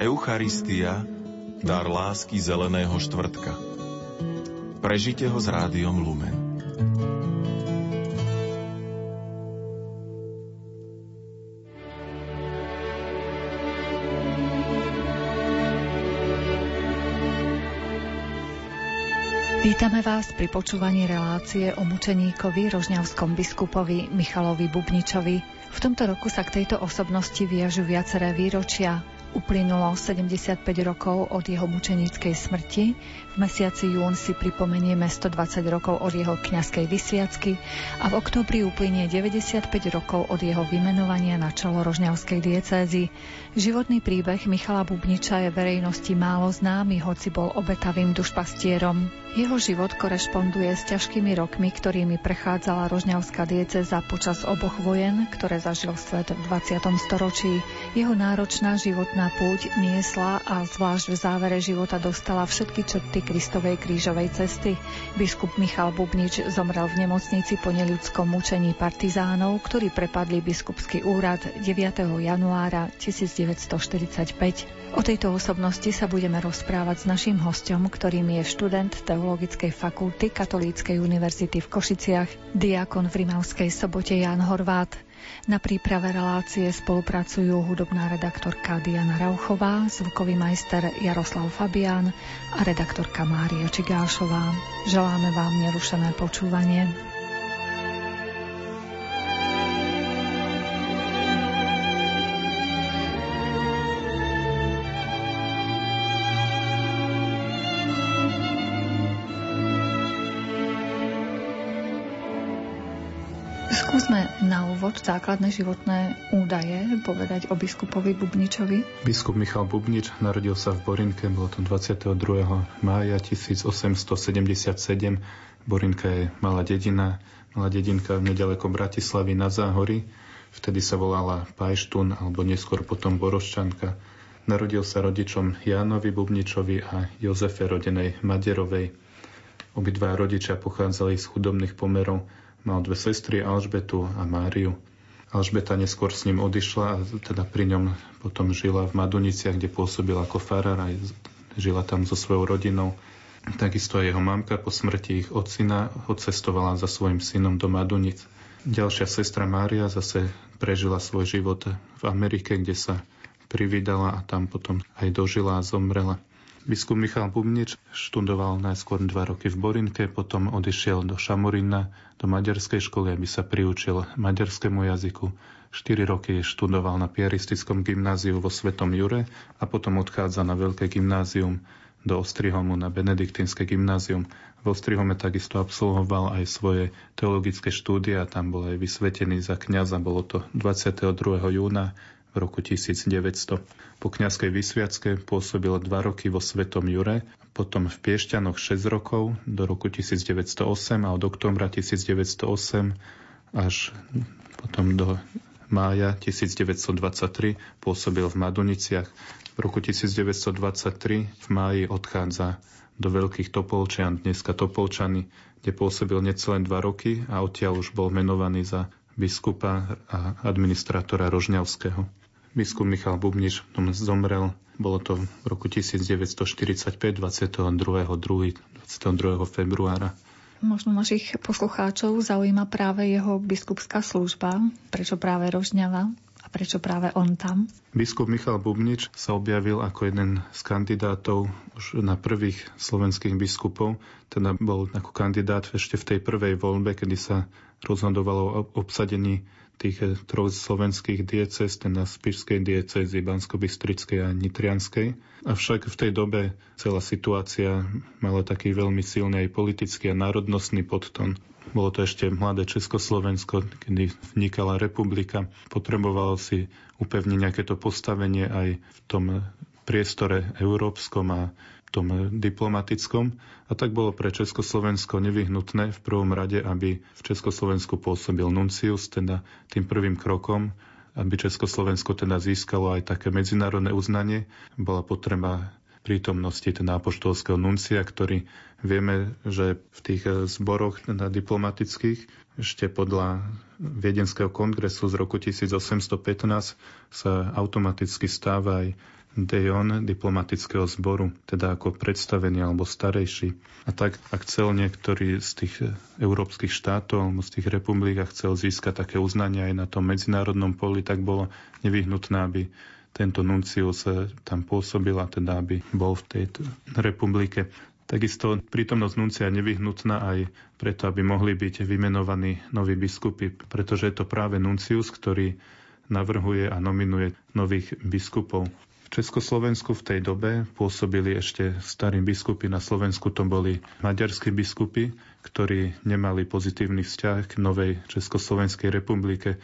Eucharistia, dar lásky zeleného štvrtka. Prežite ho s rádiom Lumen. Vítame vás pri počúvaní relácie o mučeníkovi, rožňavskom biskupovi Michalovi Bubničovi. V tomto roku sa k tejto osobnosti viažu viaceré výročia. Uplynulo 75 rokov od jeho mučeníckej smrti, v mesiaci jún si pripomenieme 120 rokov od jeho kňazskej vysviacky a v októbri uplynie 95 rokov od jeho vymenovania na čelo Rožňavskej diecézy. Životný príbeh Michala Bubniča je verejnosti málo známy, hoci bol obetavým dušpastierom. Jeho život korešponduje s ťažkými rokmi, ktorými prechádzala Rožňavská dieceza počas oboch vojen, ktoré zažil svet v 20. storočí. Jeho náročná životná púť niesla a zvlášť v závere života dostala všetky črty Kristovej krížovej cesty. Biskup Michal Bubnič zomrel v nemocnici po neľudskom mučení partizánov, ktorí prepadli biskupský úrad 9. januára 1945. O tejto osobnosti sa budeme rozprávať s našim hostom, ktorým je študent Teologickej fakulty Katolíckej univerzity v Košiciach, diakon v Rimavskej sobote Jan Horvát. Na príprave relácie spolupracujú hudobná redaktorka Diana Rauchová, zvukový majster Jaroslav Fabián a redaktorka Mária Čigášová. Želáme vám nerušené počúvanie. Skúsme na úvod základné životné údaje povedať o biskupovi Bubničovi. Biskup Michal Bubnič narodil sa v Borinke, bolo to 22. mája 1877. Borinka je malá dedina, malá dedinka nedaleko Bratislavy na Záhory. Vtedy sa volala Pajštun alebo neskôr potom Boroščanka. Narodil sa rodičom Jánovi Bubničovi a Jozefe rodenej Maderovej. Obidva rodičia pochádzali z chudobných pomerov Mal dve sestry, Alžbetu a Máriu. Alžbeta neskôr s ním odišla a teda pri ňom potom žila v Maduniciach, kde pôsobil ako farár a žila tam so svojou rodinou. Takisto aj jeho mamka po smrti ich ocina odcestovala za svojim synom do Madunic. Ďalšia sestra Mária zase prežila svoj život v Amerike, kde sa privídala a tam potom aj dožila a zomrela. Biskup Michal Bubnič študoval najskôr dva roky v Borinke, potom odišiel do Šamorína, do maďarskej školy, aby sa priučil maďarskému jazyku. 4 roky študoval na piaristickom gymnáziu vo Svetom Jure a potom odchádza na veľké gymnázium do Ostrihomu na Benediktínske gymnázium. V Ostrihome takisto absolvoval aj svoje teologické štúdia, tam bol aj vysvetený za kňaza, bolo to 22. júna v roku 1900. Po kňazskej vysviacke pôsobil dva roky vo Svetom Jure, potom v Piešťanoch 6 rokov do roku 1908 a od októbra 1908 až potom do mája 1923 pôsobil v Maduniciach. V roku 1923 v máji odchádza do Veľkých Topolčian, dneska Topolčany, kde pôsobil necelé dva roky a odtiaľ už bol menovaný za biskupa a administrátora Rožňavského. Biskup Michal Bubniš zomrel, bolo to v roku 1945, 22. 22. februára. Možno našich poslucháčov zaujíma práve jeho biskupská služba, prečo práve Rožňava a prečo práve on tam? Biskup Michal Bubnič sa objavil ako jeden z kandidátov už na prvých slovenských biskupov, teda bol ako kandidát ešte v tej prvej voľbe, kedy sa rozhodovalo o obsadení tých eh, troch slovenských diecez, teda Spišskej diecezy, Bansko-Bystrickej a Nitrianskej. Avšak v tej dobe celá situácia mala taký veľmi silný aj politický a národnostný podton. Bolo to ešte mladé Československo, kedy vnikala republika. Potrebovalo si upevniť nejaké to postavenie aj v tom priestore európskom a tom diplomatickom. A tak bolo pre Československo nevyhnutné v prvom rade, aby v Československu pôsobil nuncius, teda tým prvým krokom, aby Československo teda získalo aj také medzinárodné uznanie, bola potreba prítomnosti teda apoštolského nuncia, ktorý vieme, že v tých zboroch teda diplomatických ešte podľa Viedenského kongresu z roku 1815 sa automaticky stáva aj dejon diplomatického zboru, teda ako predstavený alebo starejší. A tak, ak chcel niektorý z tých európskych štátov alebo z tých republik a chcel získať také uznanie aj na tom medzinárodnom poli, tak bolo nevyhnutné, aby tento nuncius tam pôsobil a teda aby bol v tejto republike. Takisto prítomnosť nuncia je nevyhnutná aj preto, aby mohli byť vymenovaní noví biskupy, pretože je to práve nuncius, ktorý navrhuje a nominuje nových biskupov. Československu v tej dobe pôsobili ešte starí biskupy. Na Slovensku to boli maďarskí biskupy, ktorí nemali pozitívny vzťah k novej Československej republike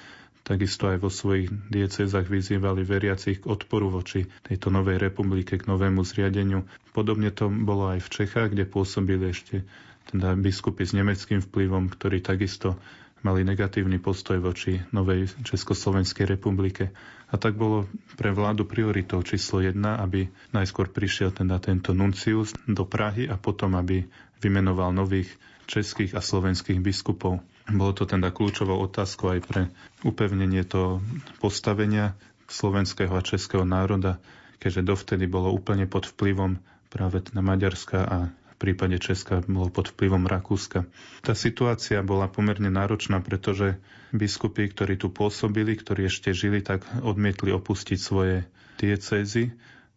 takisto aj vo svojich diecezach vyzývali veriacich k odporu voči tejto novej republike, k novému zriadeniu. Podobne to bolo aj v Čechách, kde pôsobili ešte teda biskupy s nemeckým vplyvom, ktorí takisto mali negatívny postoj voči novej Československej republike. A tak bolo pre vládu prioritou číslo jedna, aby najskôr prišiel teda tento nuncius do Prahy a potom, aby vymenoval nových českých a slovenských biskupov. Bolo to teda kľúčovou otázkou aj pre upevnenie toho postavenia slovenského a českého národa, keďže dovtedy bolo úplne pod vplyvom práve na Maďarska a v prípade Česka bolo pod vplyvom Rakúska. Tá situácia bola pomerne náročná, pretože biskupy, ktorí tu pôsobili, ktorí ešte žili, tak odmietli opustiť svoje diecézy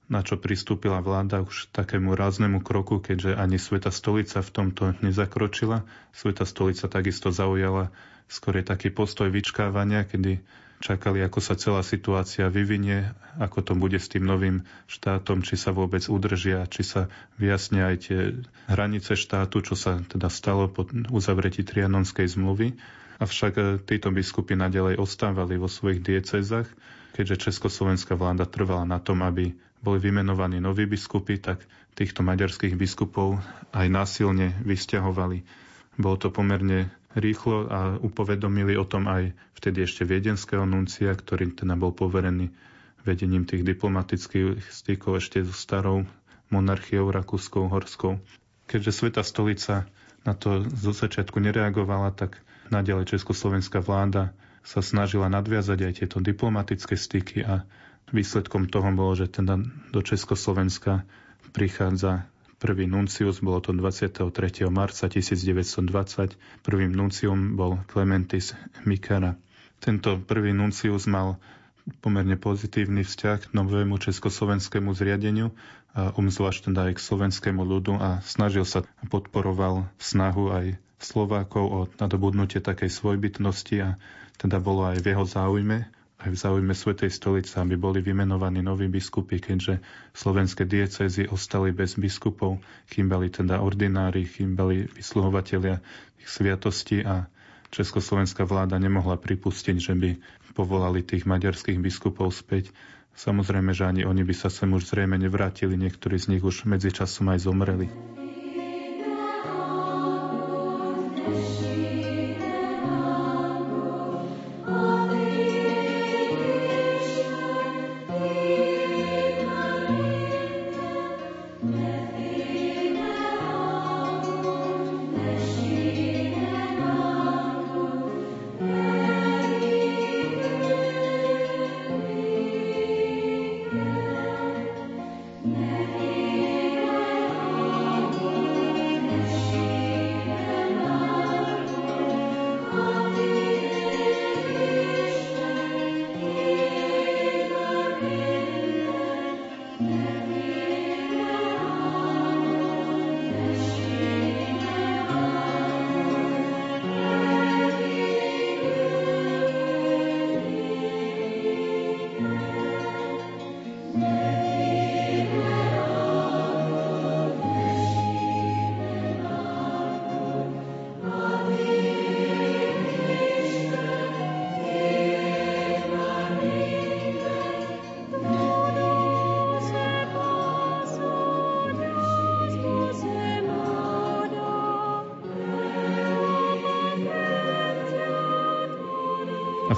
na čo pristúpila vláda už takému ráznemu kroku, keďže ani Sveta stolica v tomto nezakročila. Sveta stolica takisto zaujala skôr taký postoj vyčkávania, kedy čakali, ako sa celá situácia vyvinie, ako to bude s tým novým štátom, či sa vôbec udržia, či sa vyjasnia aj tie hranice štátu, čo sa teda stalo po uzavretí Trianonskej zmluvy. Avšak e, títo biskupy nadalej ostávali vo svojich diecezách, keďže československá vláda trvala na tom, aby boli vymenovaní noví biskupy, tak týchto maďarských biskupov aj násilne vysťahovali. Bolo to pomerne rýchlo a upovedomili o tom aj vtedy ešte viedenského nuncia, ktorý teda bol poverený vedením tých diplomatických stykov ešte so starou monarchiou rakúskou horskou. Keďže Sveta stolica na to zo začiatku nereagovala, tak naďalej československá vláda sa snažila nadviazať aj tieto diplomatické styky a Výsledkom toho bolo, že teda do Československa prichádza prvý nuncius, bolo to 23. marca 1920. Prvým nuncium bol Clementis Mikara. Tento prvý nuncius mal pomerne pozitívny vzťah k novému československému zriadeniu, a umzvlášť teda aj k slovenskému ľudu a snažil sa podporoval snahu aj Slovákov o nadobudnutie takej svojbytnosti a teda bolo aj v jeho záujme, aj v záujme Svetej stolice, aby boli vymenovaní noví biskupy, keďže slovenské diecézy ostali bez biskupov, chýbali teda ordinári, chýbali vysluhovateľia ich sviatosti a československá vláda nemohla pripustiť, že by povolali tých maďarských biskupov späť. Samozrejme, že ani oni by sa sem už zrejme nevrátili, niektorí z nich už medzičasom aj zomreli.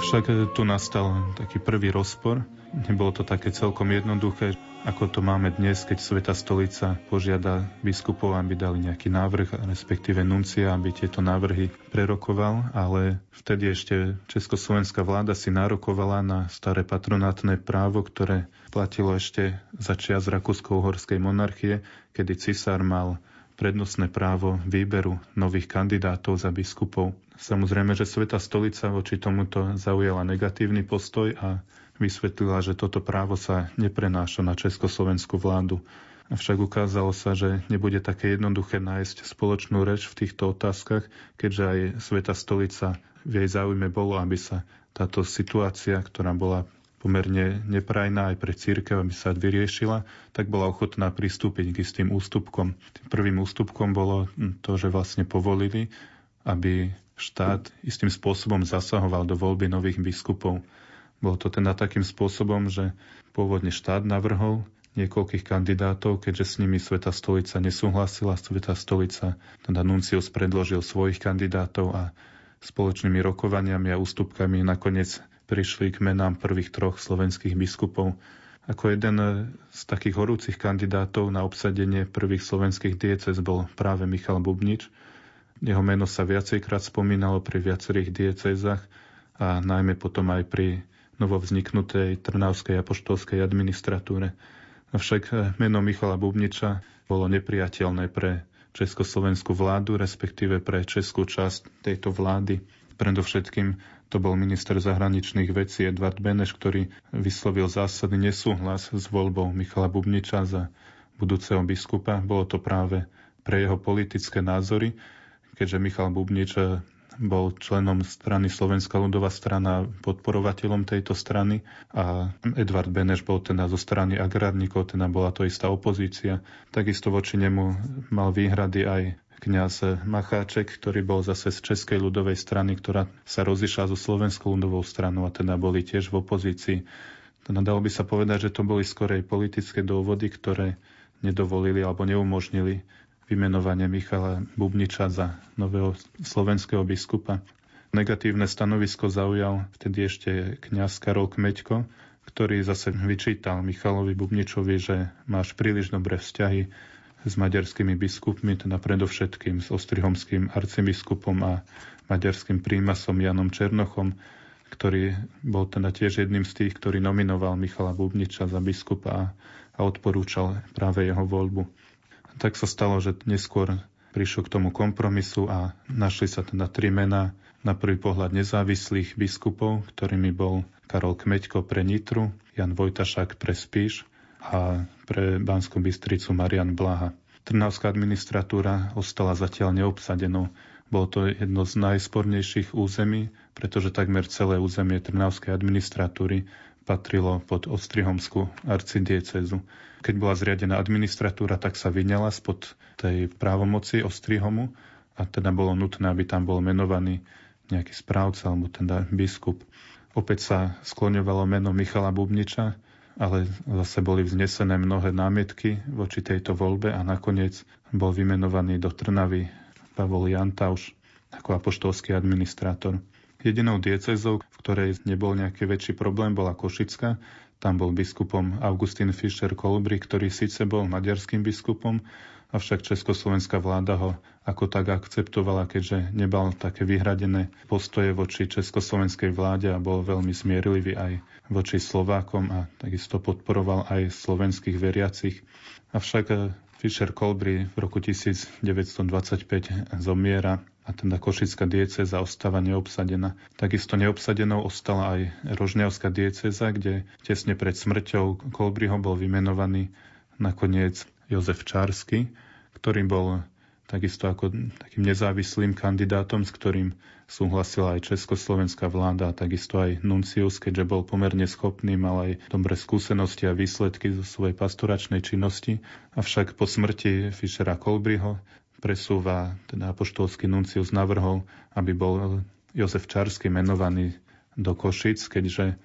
Avšak tu nastal taký prvý rozpor. Nebolo to také celkom jednoduché ako to máme dnes, keď Sveta stolica požiada biskupov, aby dali nejaký návrh, respektíve nuncia, aby tieto návrhy prerokoval, ale vtedy ešte československá vláda si nárokovala na staré patronátne právo, ktoré platilo ešte za čias Rakúsko-Uhorskej monarchie, kedy cisár mal prednostné právo výberu nových kandidátov za biskupov. Samozrejme, že Sveta stolica voči tomuto zaujala negatívny postoj a vysvetlila, že toto právo sa neprenáša na československú vládu. Avšak ukázalo sa, že nebude také jednoduché nájsť spoločnú reč v týchto otázkach, keďže aj Sveta stolica v jej záujme bolo, aby sa táto situácia, ktorá bola pomerne neprajná aj pre církev, aby sa vyriešila, tak bola ochotná pristúpiť k istým ústupkom. Tým prvým ústupkom bolo to, že vlastne povolili, aby štát istým spôsobom zasahoval do voľby nových biskupov. Bolo to teda takým spôsobom, že pôvodne štát navrhol niekoľkých kandidátov, keďže s nimi Sveta stolica nesúhlasila. Sveta stolica, teda Nuncius predložil svojich kandidátov a spoločnými rokovaniami a ústupkami nakoniec prišli k menám prvých troch slovenských biskupov. Ako jeden z takých horúcich kandidátov na obsadenie prvých slovenských diecez bol práve Michal Bubnič. Jeho meno sa viacejkrát spomínalo pri viacerých diecezách a najmä potom aj pri novovzniknutej Trnavskej apoštolskej administratúre. Avšak meno Michala Bubniča bolo nepriateľné pre československú vládu, respektíve pre českú časť tejto vlády. Predovšetkým to bol minister zahraničných vecí Edvard Beneš, ktorý vyslovil zásadný nesúhlas s voľbou Michala Bubniča za budúceho biskupa. Bolo to práve pre jeho politické názory, keďže Michal Bubnič bol členom strany Slovenská ľudová strana, podporovateľom tejto strany a Edvard Beneš bol teda zo strany agrárnikov, teda bola to istá opozícia. Takisto voči nemu mal výhrady aj kňaz Macháček, ktorý bol zase z Českej ľudovej strany, ktorá sa rozišla so Slovenskou ľudovou stranou a teda boli tiež v opozícii. Teda by sa povedať, že to boli skorej politické dôvody, ktoré nedovolili alebo neumožnili vymenovanie Michala Bubniča za nového slovenského biskupa. Negatívne stanovisko zaujal vtedy ešte kňaz Karol Kmeďko, ktorý zase vyčítal Michalovi Bubničovi, že máš príliš dobré vzťahy s maďarskými biskupmi, teda predovšetkým s ostrihomským arcibiskupom a maďarským prímasom Janom Černochom, ktorý bol teda tiež jedným z tých, ktorý nominoval Michala Bubniča za biskupa a odporúčal práve jeho voľbu. Tak sa stalo, že neskôr prišlo k tomu kompromisu a našli sa teda tri mená na prvý pohľad nezávislých biskupov, ktorými bol Karol Kmeďko pre Nitru, Jan Vojtašák pre Spíš a pre Banskú Bystricu Marian Blaha. Trnavská administratúra ostala zatiaľ neobsadenou. Bolo to jedno z najspornejších území, pretože takmer celé územie Trnavskej administratúry patrilo pod Ostrihomskú arcidiecezu. Keď bola zriadená administratúra, tak sa vyňala spod tej právomoci Ostrihomu a teda bolo nutné, aby tam bol menovaný nejaký správca alebo teda biskup. Opäť sa skloňovalo meno Michala Bubniča, ale zase boli vznesené mnohé námietky voči tejto voľbe a nakoniec bol vymenovaný do Trnavy Pavol Jantauš ako apoštolský administrátor. Jedinou diecezou, v ktorej nebol nejaký väčší problém, bola Košická. Tam bol biskupom Augustín Fischer Kolbry, ktorý síce bol maďarským biskupom, avšak československá vláda ho ako tak akceptovala, keďže nebal také vyhradené postoje voči československej vláde a bol veľmi smierlivý aj voči Slovákom a takisto podporoval aj slovenských veriacich. Avšak Fischer Kolbry v roku 1925 zomiera a teda Košická dieceza ostáva neobsadená. Takisto neobsadenou ostala aj Rožňavská dieceza, kde tesne pred smrťou Kolbriho bol vymenovaný nakoniec Jozef Čársky, ktorý bol takisto ako takým nezávislým kandidátom, s ktorým súhlasila aj československá vláda a takisto aj Nuncius, keďže bol pomerne schopný, mal aj dobré skúsenosti a výsledky zo svojej pastoračnej činnosti. Avšak po smrti Fischera Kolbriho presúva, teda apoštolský nuncius navrhol, aby bol Jozef Čarsky menovaný do Košic, keďže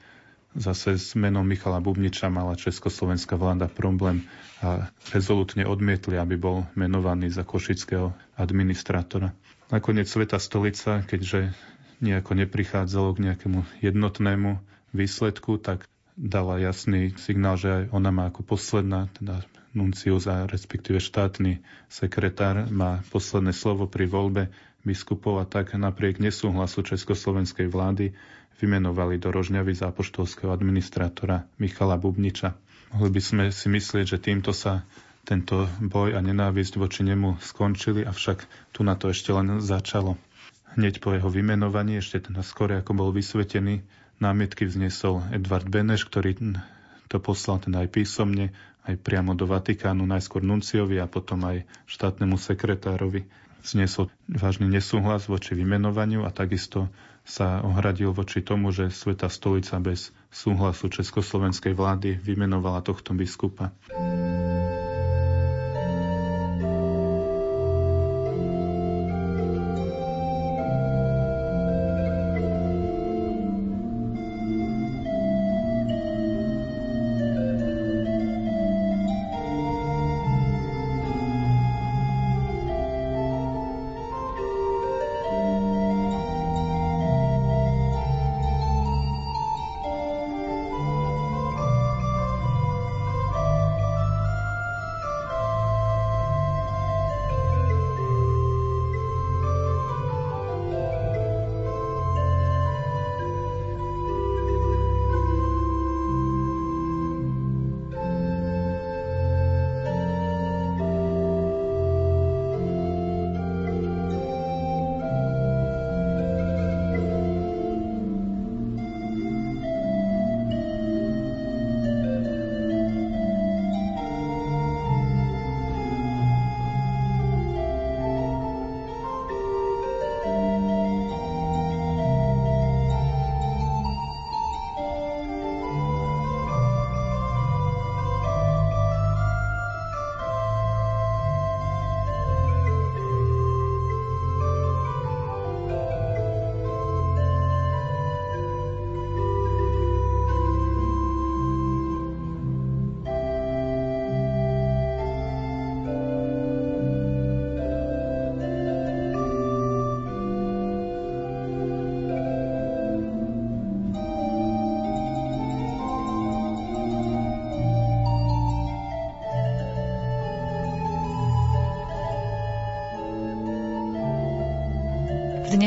zase s menom Michala Bubniča mala československá vláda problém a rezolutne odmietli, aby bol menovaný za košického administrátora. Nakoniec Sveta stolica, keďže nejako neprichádzalo k nejakému jednotnému výsledku, tak dala jasný signál, že aj ona má ako posledná, teda nuncius a respektíve štátny sekretár má posledné slovo pri voľbe biskupov a tak napriek nesúhlasu československej vlády vymenovali do Rožňavy za apoštolského administrátora Michala Bubniča. Mohli by sme si myslieť, že týmto sa tento boj a nenávisť voči nemu skončili, avšak tu na to ešte len začalo. Hneď po jeho vymenovaní, ešte teda skôr ako bol vysvetený, námietky vznesol Edvard Beneš, ktorý to poslal teda aj písomne, aj priamo do Vatikánu, najskôr nunciovi a potom aj štátnemu sekretárovi. Zniesol vážny nesúhlas voči vymenovaniu a takisto sa ohradil voči tomu, že Sveta stolica bez súhlasu československej vlády vymenovala tohto biskupa.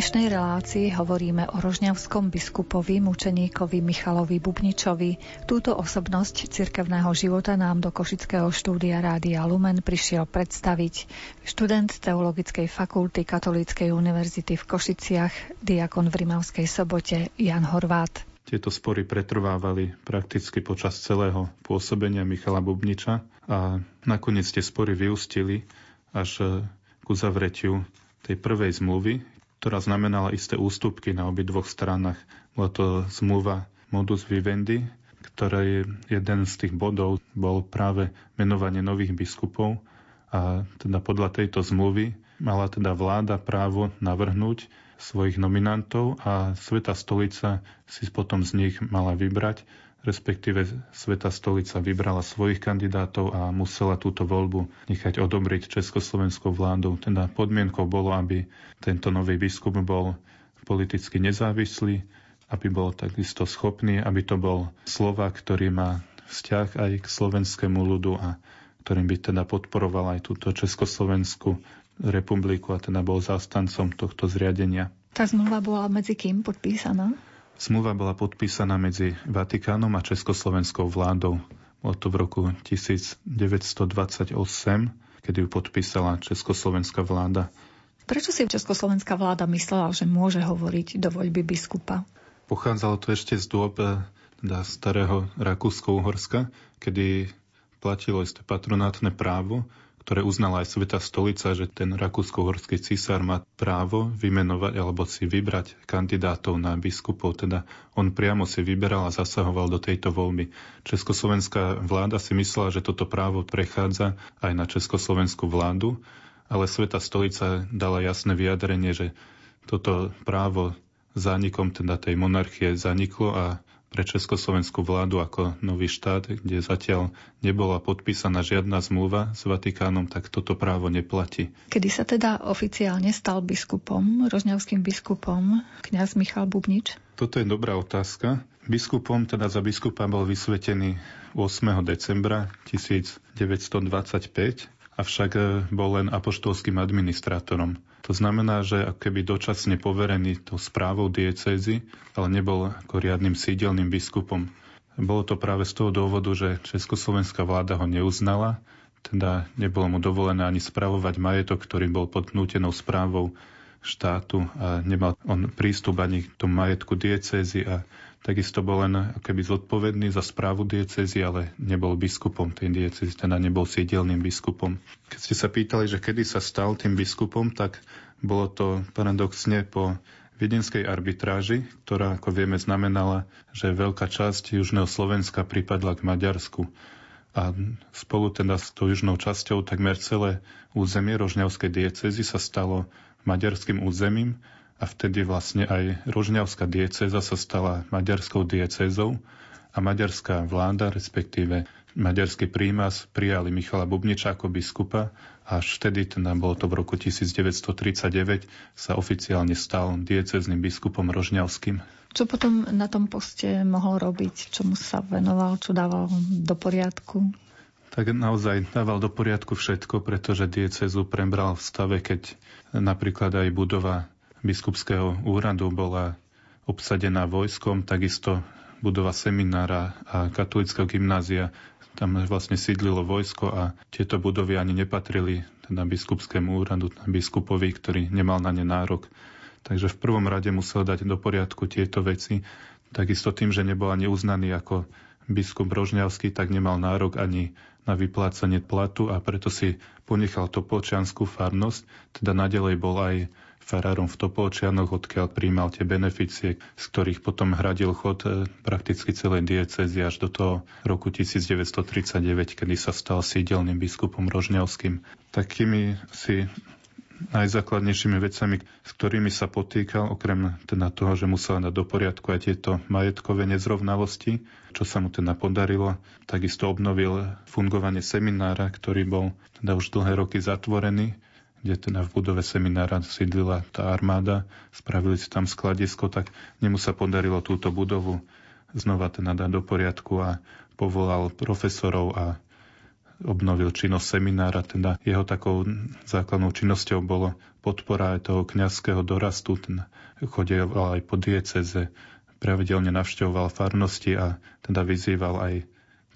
Dnešnej relácii hovoríme o rožňavskom biskupovi, mučeníkovi Michalovi Bubničovi. Túto osobnosť cirkevného života nám do Košického štúdia Rádia Lumen prišiel predstaviť študent Teologickej fakulty Katolíckej univerzity v Košiciach, diakon v Rimavskej sobote Jan Horvát. Tieto spory pretrvávali prakticky počas celého pôsobenia Michala Bubniča a nakoniec tie spory vyústili až ku zavretiu tej prvej zmluvy, ktorá znamenala isté ústupky na obi dvoch stranách. Bola to zmluva modus vivendi, ktorej jeden z tých bodov bol práve menovanie nových biskupov a teda podľa tejto zmluvy mala teda vláda právo navrhnúť svojich nominantov a Sveta stolica si potom z nich mala vybrať respektíve Sveta stolica vybrala svojich kandidátov a musela túto voľbu nechať odobriť československou vládou. Teda podmienkou bolo, aby tento nový biskup bol politicky nezávislý, aby bol takisto schopný, aby to bol Slovak, ktorý má vzťah aj k slovenskému ľudu a ktorým by teda podporoval aj túto Československú republiku a teda bol zástancom tohto zriadenia. Tá zmluva bola medzi kým podpísaná? Zmluva bola podpísaná medzi Vatikánom a Československou vládou. Bolo to v roku 1928, kedy ju podpísala Československá vláda. Prečo si Československá vláda myslela, že môže hovoriť do voľby biskupa? Pochádzalo to ešte z dôb eh, teda starého Rakúsko-Uhorska, kedy platilo isté patronátne právo ktoré uznala aj Sveta stolica, že ten rakúsko-horský císar má právo vymenovať alebo si vybrať kandidátov na biskupov. Teda on priamo si vyberal a zasahoval do tejto voľby. Československá vláda si myslela, že toto právo prechádza aj na československú vládu, ale Sveta stolica dala jasné vyjadrenie, že toto právo zánikom teda tej monarchie zaniklo a pre československú vládu ako nový štát, kde zatiaľ nebola podpísaná žiadna zmluva s Vatikánom, tak toto právo neplatí. Kedy sa teda oficiálne stal biskupom, rožňavským biskupom, kňaz Michal Bubnič? Toto je dobrá otázka. Biskupom, teda za biskupa bol vysvetený 8. decembra 1925 avšak e, bol len apoštolským administrátorom. To znamená, že ako keby dočasne poverený to správou diecézy, ale nebol ako riadnym sídelným biskupom. Bolo to práve z toho dôvodu, že československá vláda ho neuznala, teda nebolo mu dovolené ani spravovať majetok, ktorý bol pod nútenou správou štátu a nemal on prístup ani k tomu majetku diecézy a Takisto bol len keby zodpovedný za správu diecezy, ale nebol biskupom tej diecezy, teda nebol sídelným biskupom. Keď ste sa pýtali, že kedy sa stal tým biskupom, tak bolo to paradoxne po viedenskej arbitráži, ktorá, ako vieme, znamenala, že veľká časť južného Slovenska pripadla k Maďarsku. A spolu teda s tou južnou časťou takmer celé územie Rožňavskej diecezy sa stalo maďarským územím a vtedy vlastne aj Rožňavská diecéza sa stala maďarskou diecézou a maďarská vláda, respektíve maďarský prímas prijali Michala Bubniča ako biskupa a až vtedy, teda bolo to v roku 1939, sa oficiálne stal diecezným biskupom Rožňavským. Čo potom na tom poste mohol robiť? Čomu sa venoval? Čo dával do poriadku? Tak naozaj dával do poriadku všetko, pretože diecezu prebral v stave, keď napríklad aj budova biskupského úradu bola obsadená vojskom, takisto budova seminára a katolického gymnázia. Tam vlastne sídlilo vojsko a tieto budovy ani nepatrili teda biskupskému úradu, biskupovi, ktorý nemal na ne nárok. Takže v prvom rade musel dať do poriadku tieto veci. Takisto tým, že nebol ani uznaný ako biskup Rožňavský, tak nemal nárok ani na vyplácanie platu a preto si ponechal Topolčianskú farnosť, teda nadalej bol aj farárom v Topolčianoch, odkiaľ príjmal tie beneficie, z ktorých potom hradil chod e, prakticky celej diecezy až do toho roku 1939, kedy sa stal sídelným biskupom Rožňavským. Takými si najzákladnejšími vecami, s ktorými sa potýkal, okrem teda toho, že musel dať do poriadku aj tieto majetkové nezrovnalosti, čo sa mu teda podarilo. Takisto obnovil fungovanie seminára, ktorý bol teda už dlhé roky zatvorený kde teda v budove seminára sídlila tá armáda, spravili si tam skladisko, tak nemu sa podarilo túto budovu znova teda dať do poriadku a povolal profesorov a obnovil činnosť seminára. Teda jeho takou základnou činnosťou bolo podpora aj toho kňazského dorastu. Ten chodil aj po dieceze, pravidelne navštevoval farnosti a teda vyzýval aj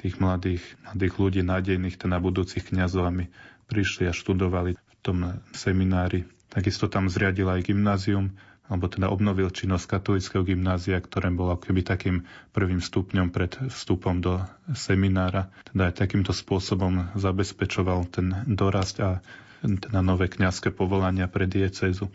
tých mladých, mladých ľudí, nádejných, teda budúcich kňazov, aby prišli a študovali tom seminári. Takisto tam zriadil aj gymnázium, alebo teda obnovil činnosť katolického gymnázia, ktoré bolo keby takým prvým stupňom pred vstupom do seminára. Teda aj takýmto spôsobom zabezpečoval ten dorast a teda nové kňazské povolania pre diecézu.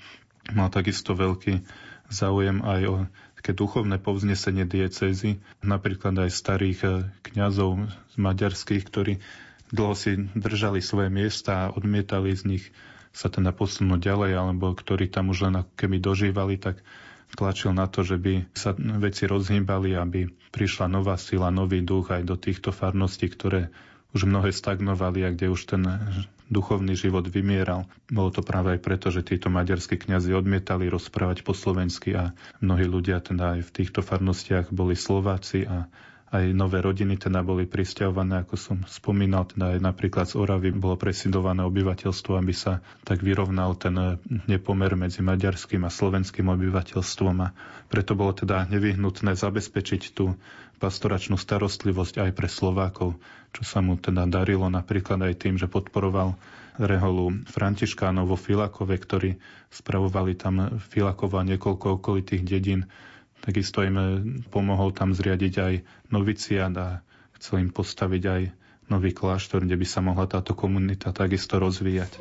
Mal takisto veľký záujem aj o také duchovné povznesenie diecézy, napríklad aj starých kňazov z maďarských, ktorí dlho si držali svoje miesta a odmietali z nich sa teda posunúť ďalej, alebo ktorí tam už len ako keby dožívali, tak tlačil na to, že by sa veci rozhýbali, aby prišla nová sila, nový duch aj do týchto farností, ktoré už mnohé stagnovali a kde už ten duchovný život vymieral. Bolo to práve aj preto, že títo maďarskí kňazi odmietali rozprávať po slovensky a mnohí ľudia teda aj v týchto farnostiach boli Slováci a aj nové rodiny teda boli pristahovane, ako som spomínal, teda aj napríklad z Oravy bolo presidované obyvateľstvo, aby sa tak vyrovnal ten nepomer medzi maďarským a slovenským obyvateľstvom. A preto bolo teda nevyhnutné zabezpečiť tú pastoračnú starostlivosť aj pre Slovákov, čo sa mu teda darilo napríklad aj tým, že podporoval reholu Františkánov vo Filakove, ktorí spravovali tam Filakova niekoľko okolitých dedín Takisto im eh, pomohol tam zriadiť aj noviciát a chcel im postaviť aj nový kláštor, kde by sa mohla táto komunita takisto rozvíjať.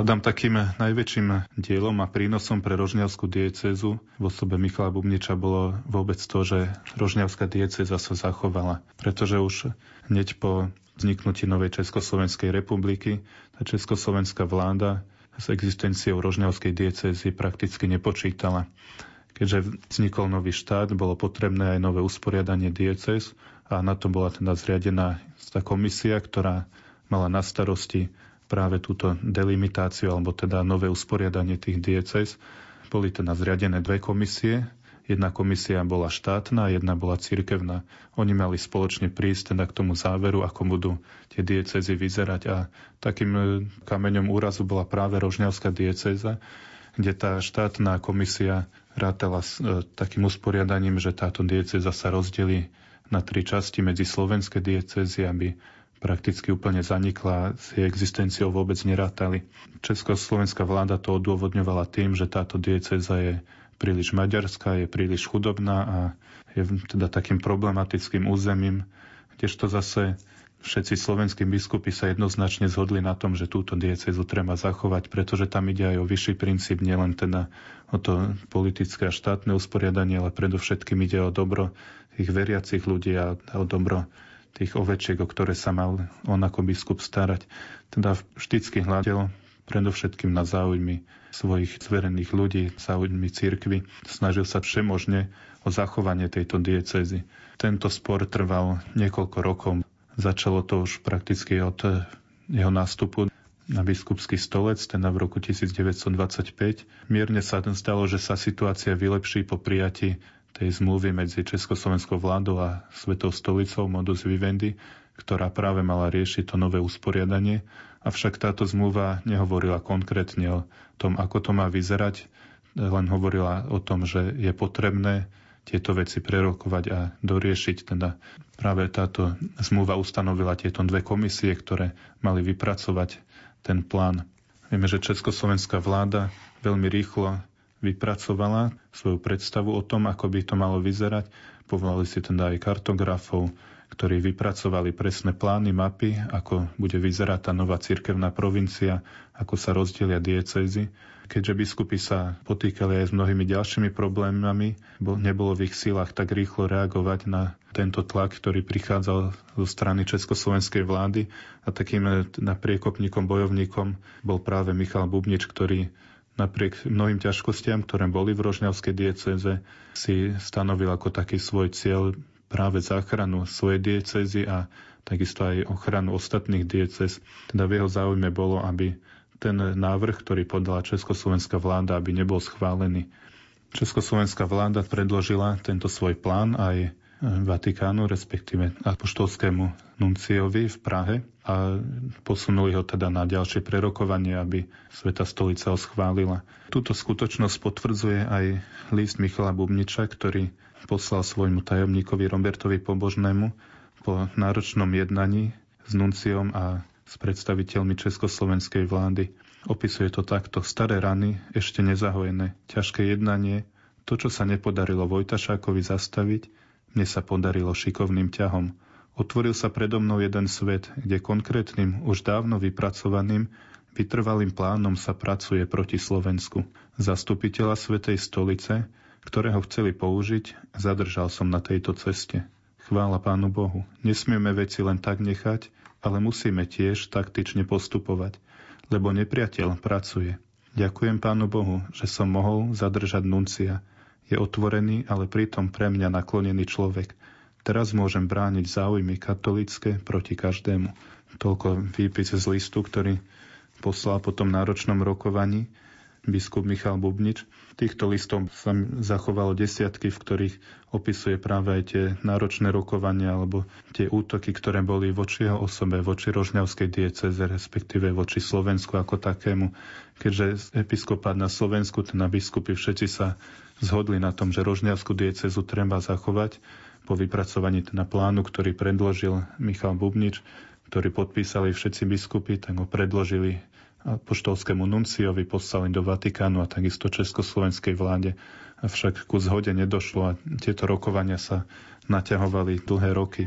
Hádam takým najväčším dielom a prínosom pre rožňavskú diecezu v osobe Michala Bubniča bolo vôbec to, že rožňavská dieceza sa zachovala. Pretože už hneď po vzniknutí Novej Československej republiky tá československá vláda s existenciou rožňavskej diecezy prakticky nepočítala. Keďže vznikol nový štát, bolo potrebné aj nové usporiadanie diecez a na to bola teda zriadená tá komisia, ktorá mala na starosti práve túto delimitáciu alebo teda nové usporiadanie tých diecez. Boli teda zriadené dve komisie. Jedna komisia bola štátna, jedna bola cirkevná. Oni mali spoločne prísť teda k tomu záveru, ako budú tie diecezy vyzerať. A takým e, kameňom úrazu bola práve Rožňavská dieceza, kde tá štátna komisia rátala s e, takým usporiadaním, že táto dieceza sa rozdeli na tri časti medzi slovenské diecezy, aby prakticky úplne zanikla, s jej existenciou vôbec nerátali. Československá vláda to odôvodňovala tým, že táto dieceza je príliš maďarská, je príliš chudobná a je teda takým problematickým územím, kdežto zase všetci slovenskí biskupy sa jednoznačne zhodli na tom, že túto diecezu treba zachovať, pretože tam ide aj o vyšší princíp, nielen teda o to politické a štátne usporiadanie, ale predovšetkým ide o dobro tých veriacich ľudí a o dobro tých ovečiek, o ktoré sa mal on ako biskup starať. Teda vždycky hľadel predovšetkým na záujmy svojich zverených ľudí, záujmy církvy. Snažil sa všemožne o zachovanie tejto diecezy. Tento spor trval niekoľko rokov. Začalo to už prakticky od jeho nástupu na biskupský stolec, teda v roku 1925. Mierne sa stalo, že sa situácia vylepší po prijati tej zmluvy medzi Československou vládou a Svetou stolicou Modus Vivendi, ktorá práve mala riešiť to nové usporiadanie. Avšak táto zmluva nehovorila konkrétne o tom, ako to má vyzerať, len hovorila o tom, že je potrebné tieto veci prerokovať a doriešiť. Teda práve táto zmluva ustanovila tieto dve komisie, ktoré mali vypracovať ten plán. Vieme, že československá vláda veľmi rýchlo vypracovala svoju predstavu o tom, ako by to malo vyzerať. Povolali si teda aj kartografov, ktorí vypracovali presné plány, mapy, ako bude vyzerať tá nová cirkevná provincia, ako sa rozdelia diecézy. Keďže biskupy sa potýkali aj s mnohými ďalšími problémami, nebolo v ich sílach tak rýchlo reagovať na tento tlak, ktorý prichádzal zo strany československej vlády a takým na priekopníkom, bojovníkom bol práve Michal Bubnič, ktorý napriek mnohým ťažkostiam, ktoré boli v Rožňavskej dieceze, si stanovil ako taký svoj cieľ práve záchranu svojej diecezy a takisto aj ochranu ostatných diecez. Teda v jeho záujme bolo, aby ten návrh, ktorý podala Československá vláda, aby nebol schválený. Československá vláda predložila tento svoj plán aj Vatikánu, respektíve apoštolskému nunciovi v Prahe a posunuli ho teda na ďalšie prerokovanie, aby Sveta stolica ho schválila. Túto skutočnosť potvrdzuje aj list Michala Bubniča, ktorý poslal svojmu tajomníkovi Robertovi Pobožnému po náročnom jednaní s nunciom a s predstaviteľmi československej vlády. Opisuje to takto. Staré rany, ešte nezahojené, ťažké jednanie, to, čo sa nepodarilo Vojtašákovi zastaviť, mne sa podarilo šikovným ťahom. Otvoril sa predo mnou jeden svet, kde konkrétnym, už dávno vypracovaným, vytrvalým plánom sa pracuje proti Slovensku. Zastupiteľa Svetej stolice, ktorého chceli použiť, zadržal som na tejto ceste. Chvála Pánu Bohu. Nesmieme veci len tak nechať, ale musíme tiež taktične postupovať, lebo nepriateľ pracuje. Ďakujem Pánu Bohu, že som mohol zadržať nuncia, je otvorený, ale pritom pre mňa naklonený človek. Teraz môžem brániť záujmy katolické proti každému. Toľko výpis z listu, ktorý poslal po tom náročnom rokovaní biskup Michal Bubnič. Týchto listov sa zachovalo desiatky, v ktorých opisuje práve aj tie náročné rokovania alebo tie útoky, ktoré boli voči jeho osobe, voči Rožňavskej dieceze, respektíve voči Slovensku ako takému. Keďže episkopát na Slovensku, teda biskupy všetci sa zhodli na tom, že Rožňavskú diecezu treba zachovať po vypracovaní teda plánu, ktorý predložil Michal Bubnič, ktorý podpísali všetci biskupy, tak ho predložili poštolskému nunciovi, poslali do Vatikánu a takisto československej vláde. Avšak ku zhode nedošlo a tieto rokovania sa naťahovali dlhé roky.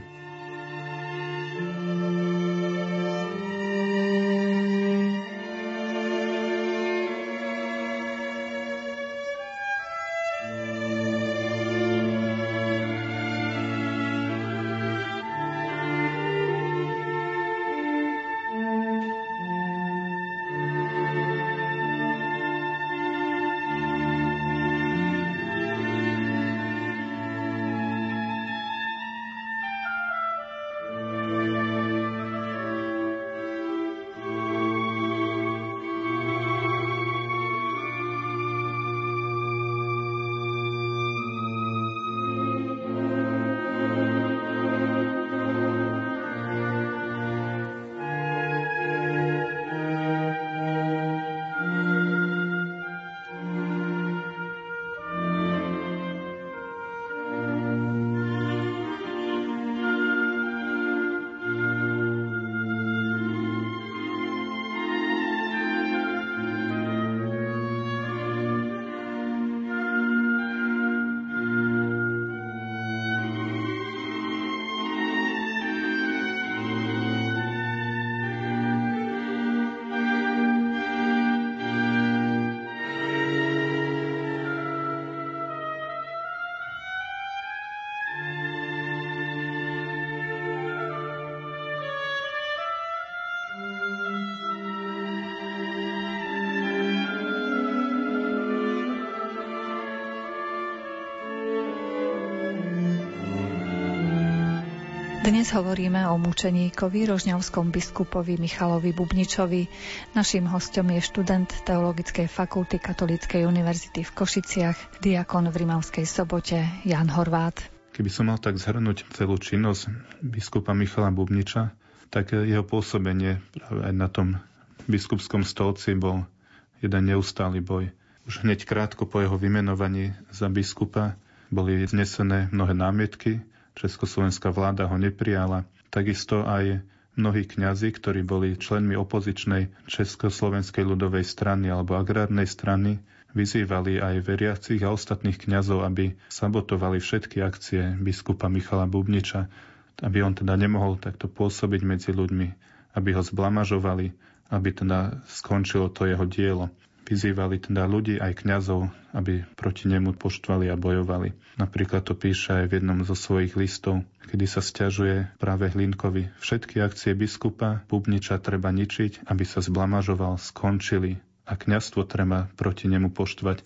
Dnes hovoríme o mučeníkovi, rožňavskom biskupovi Michalovi Bubničovi. Naším hostom je študent Teologickej fakulty Katolíckej univerzity v Košiciach, diakon v Rimavskej sobote Jan Horvát. Keby som mal tak zhrnúť celú činnosť biskupa Michala Bubniča, tak jeho pôsobenie práve aj na tom biskupskom stolci bol jeden neustály boj. Už hneď krátko po jeho vymenovaní za biskupa boli znesené mnohé námietky, Československá vláda ho neprijala. Takisto aj mnohí kňazi, ktorí boli členmi opozičnej Československej ľudovej strany alebo agrárnej strany, vyzývali aj veriacich a ostatných kňazov, aby sabotovali všetky akcie biskupa Michala Bubniča, aby on teda nemohol takto pôsobiť medzi ľuďmi, aby ho zblamažovali, aby teda skončilo to jeho dielo. Vyzývali teda ľudí aj kňazov, aby proti nemu poštvali a bojovali. Napríklad to píše aj v jednom zo svojich listov, kedy sa stiažuje práve Hlinkovi. Všetky akcie biskupa Bubniča treba ničiť, aby sa zblamažoval, skončili a kňazstvo treba proti nemu poštvať.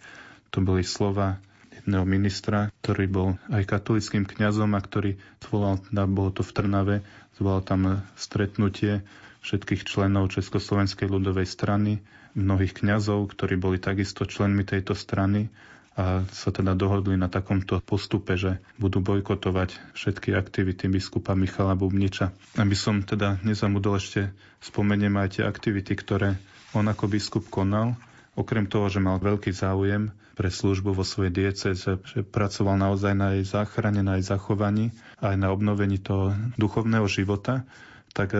To boli slova jedného ministra, ktorý bol aj katolickým kňazom a ktorý zvolal, teda bolo to v Trnave, zvolal tam stretnutie všetkých členov Československej ľudovej strany mnohých kňazov, ktorí boli takisto členmi tejto strany a sa teda dohodli na takomto postupe, že budú bojkotovať všetky aktivity biskupa Michala Bubniča. Aby som teda nezamudol ešte, spomeniem aj tie aktivity, ktoré on ako biskup konal. Okrem toho, že mal veľký záujem pre službu vo svojej dieceze, že pracoval naozaj na jej záchrane, na jej zachovaní, aj na obnovení toho duchovného života, tak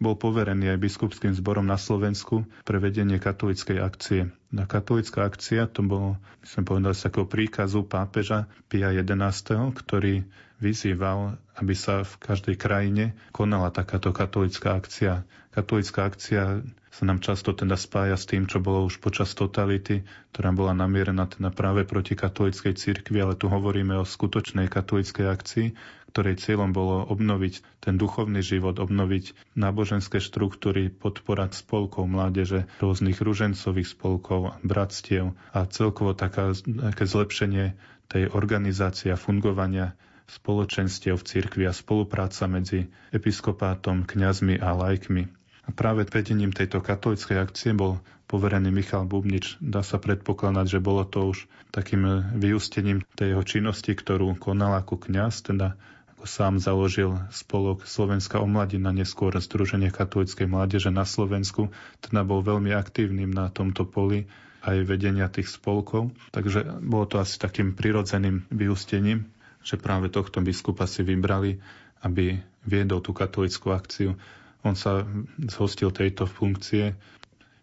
bol poverený aj biskupským zborom na Slovensku pre vedenie katolickej akcie. Na katolická akcia to bolo, my sme povedali, z takého príkazu pápeža Pia XI, ktorý vyzýval, aby sa v každej krajine konala takáto katolická akcia. Katolická akcia sa nám často teda spája s tým, čo bolo už počas totality, ktorá bola namierená teda práve proti katolíckej cirkvi, ale tu hovoríme o skutočnej katolíckej akcii, ktorej cieľom bolo obnoviť ten duchovný život, obnoviť náboženské štruktúry, podporať spolkov mládeže, rôznych ružencových spolkov, bratstiev a celkovo taká, také zlepšenie tej organizácie a fungovania spoločenstiev v cirkvi a spolupráca medzi episkopátom, kňazmi a lajkmi. A práve vedením tejto katolickej akcie bol poverený Michal Bubnič. Dá sa predpokladať, že bolo to už takým vyústením tej jeho činnosti, ktorú konal ako kňaz, teda sám založil spolok Slovenská omladina, neskôr Združenie katolíckej mládeže na Slovensku, teda bol veľmi aktívnym na tomto poli aj vedenia tých spolkov. Takže bolo to asi takým prirodzeným vyústením, že práve tohto biskupa si vybrali, aby viedol tú katolickú akciu. On sa zhostil tejto funkcie,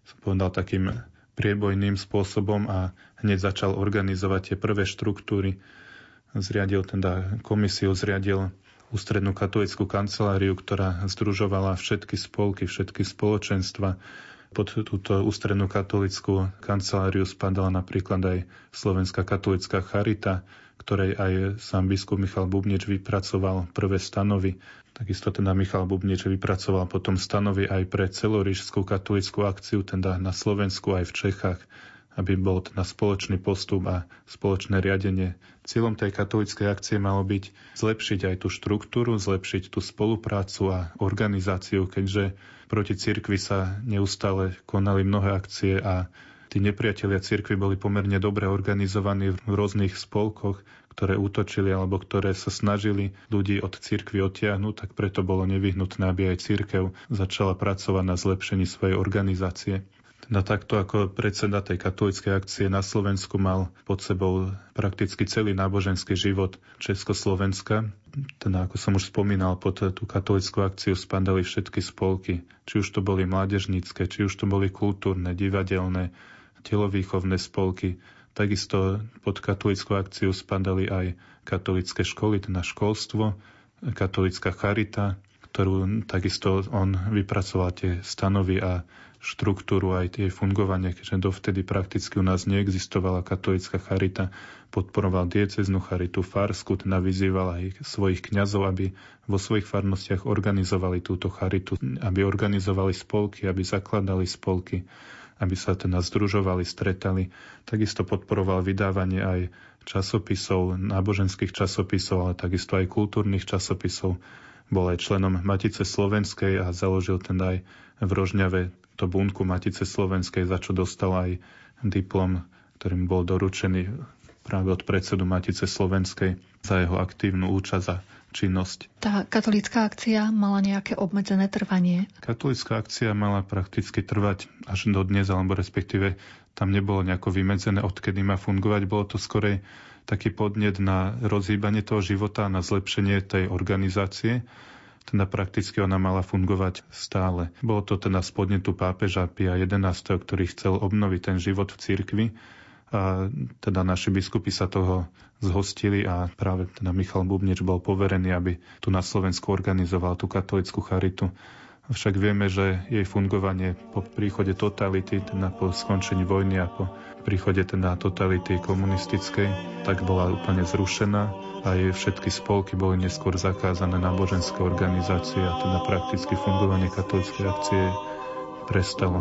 som povedal, takým priebojným spôsobom a hneď začal organizovať tie prvé štruktúry. Zriadil teda komisiu, zriadil ústrednú katolickú kanceláriu, ktorá združovala všetky spolky, všetky spoločenstva. Pod túto ústrednú katolickú kanceláriu spadala napríklad aj Slovenská katolická charita, ktorej aj sám biskup Michal Bubnič vypracoval prvé stanovy. Takisto teda Michal Bubnič vypracoval potom stanovy aj pre celorižskú katolickú akciu, teda na Slovensku aj v Čechách, aby bol teda spoločný postup a spoločné riadenie. Cieľom tej katolíckej akcie malo byť zlepšiť aj tú štruktúru, zlepšiť tú spoluprácu a organizáciu, keďže proti cirkvi sa neustále konali mnohé akcie a tí nepriatelia cirkvi boli pomerne dobre organizovaní v rôznych spolkoch, ktoré útočili alebo ktoré sa snažili ľudí od cirkvi odtiahnuť, tak preto bolo nevyhnutné, aby aj cirkev začala pracovať na zlepšení svojej organizácie. Na takto ako predseda tej katolíckej akcie na Slovensku mal pod sebou prakticky celý náboženský život Československa. Teda, ako som už spomínal, pod tú katolickú akciu spadali všetky spolky. Či už to boli mládežnícke, či už to boli kultúrne, divadelné, telovýchovné spolky. Takisto pod katolickú akciu spadali aj katolické školy, teda školstvo, katolická charita, ktorú takisto on vypracoval tie stanovy a štruktúru aj tie fungovanie, keďže dovtedy prakticky u nás neexistovala katolická charita, podporoval dieceznú charitu Farsku, teda vyzýval aj svojich kňazov, aby vo svojich farnostiach organizovali túto charitu, aby organizovali spolky, aby zakladali spolky aby sa teda združovali, stretali. Takisto podporoval vydávanie aj časopisov, náboženských časopisov, ale takisto aj kultúrnych časopisov. bol aj členom Matice Slovenskej a založil ten aj v Rožňave to bunku Matice Slovenskej, za čo dostal aj diplom, ktorým bol doručený práve od predsedu Matice Slovenskej za jeho aktívnu účasť a činnosť. Tá katolická akcia mala nejaké obmedzené trvanie? Katolická akcia mala prakticky trvať až do dnes, alebo respektíve tam nebolo nejako vymedzené, odkedy má fungovať. Bolo to skorej taký podnet na rozhýbanie toho života, na zlepšenie tej organizácie teda prakticky ona mala fungovať stále. Bolo to teda spodnetu pápeža Pia XI, ktorý chcel obnoviť ten život v cirkvi a teda naši biskupy sa toho zhostili a práve teda Michal Bubnič bol poverený, aby tu na Slovensku organizoval tú katolickú charitu. Však vieme, že jej fungovanie po príchode totality, teda po skončení vojny a po príchode teda totality komunistickej, tak bola úplne zrušená a jej všetky spolky boli neskôr zakázané náboženské organizácie a teda prakticky fungovanie katolíckej akcie prestalo.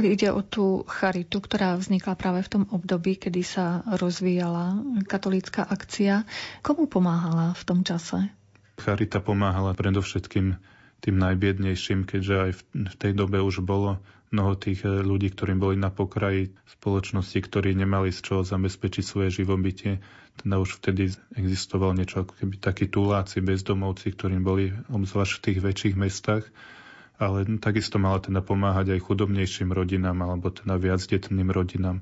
Pokiaľ ide o tú charitu, ktorá vznikla práve v tom období, kedy sa rozvíjala katolícka akcia, komu pomáhala v tom čase? Charita pomáhala predovšetkým tým najbiednejším, keďže aj v tej dobe už bolo mnoho tých eh, ľudí, ktorí boli na pokraji spoločnosti, ktorí nemali z čoho zabezpečiť svoje živobytie. Teda už vtedy existoval niečo ako keby takí tuláci, bezdomovci, ktorí boli obzvlášť v tých väčších mestách ale takisto mala teda pomáhať aj chudobnejším rodinám alebo teda viacdetným rodinám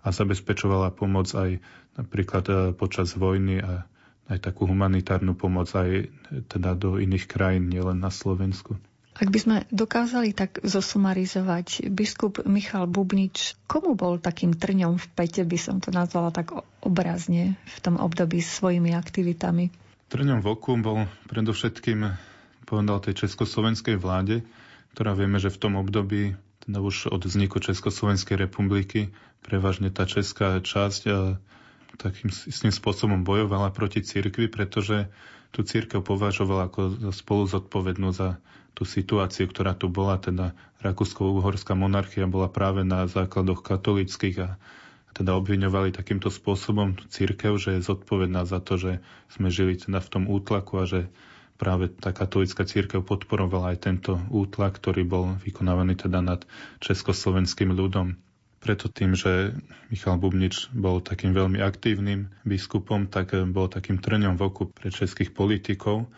a zabezpečovala pomoc aj napríklad e, počas vojny a aj takú humanitárnu pomoc aj teda do iných krajín, nielen na Slovensku. Ak by sme dokázali tak zosumarizovať, biskup Michal Bubnič, komu bol takým trňom v pete, by som to nazvala tak obrazne v tom období s svojimi aktivitami? Trňom v oku bol predovšetkým, povedal tej československej vláde, ktorá vieme, že v tom období, teda už od vzniku Československej republiky, prevažne tá česká časť takým istým spôsobom bojovala proti cirkvi, pretože tú církev považovala ako spolu zodpovednú za tú situáciu, ktorá tu bola, teda Rakúsko-Uhorská monarchia bola práve na základoch katolických a teda obviňovali takýmto spôsobom tú církev, že je zodpovedná za to, že sme žili teda v tom útlaku a že práve tá katolická církev podporovala aj tento útlak, ktorý bol vykonávaný teda nad československým ľudom. Preto tým, že Michal Bubnič bol takým veľmi aktívnym biskupom, tak bol takým trňom v oku pre českých politikov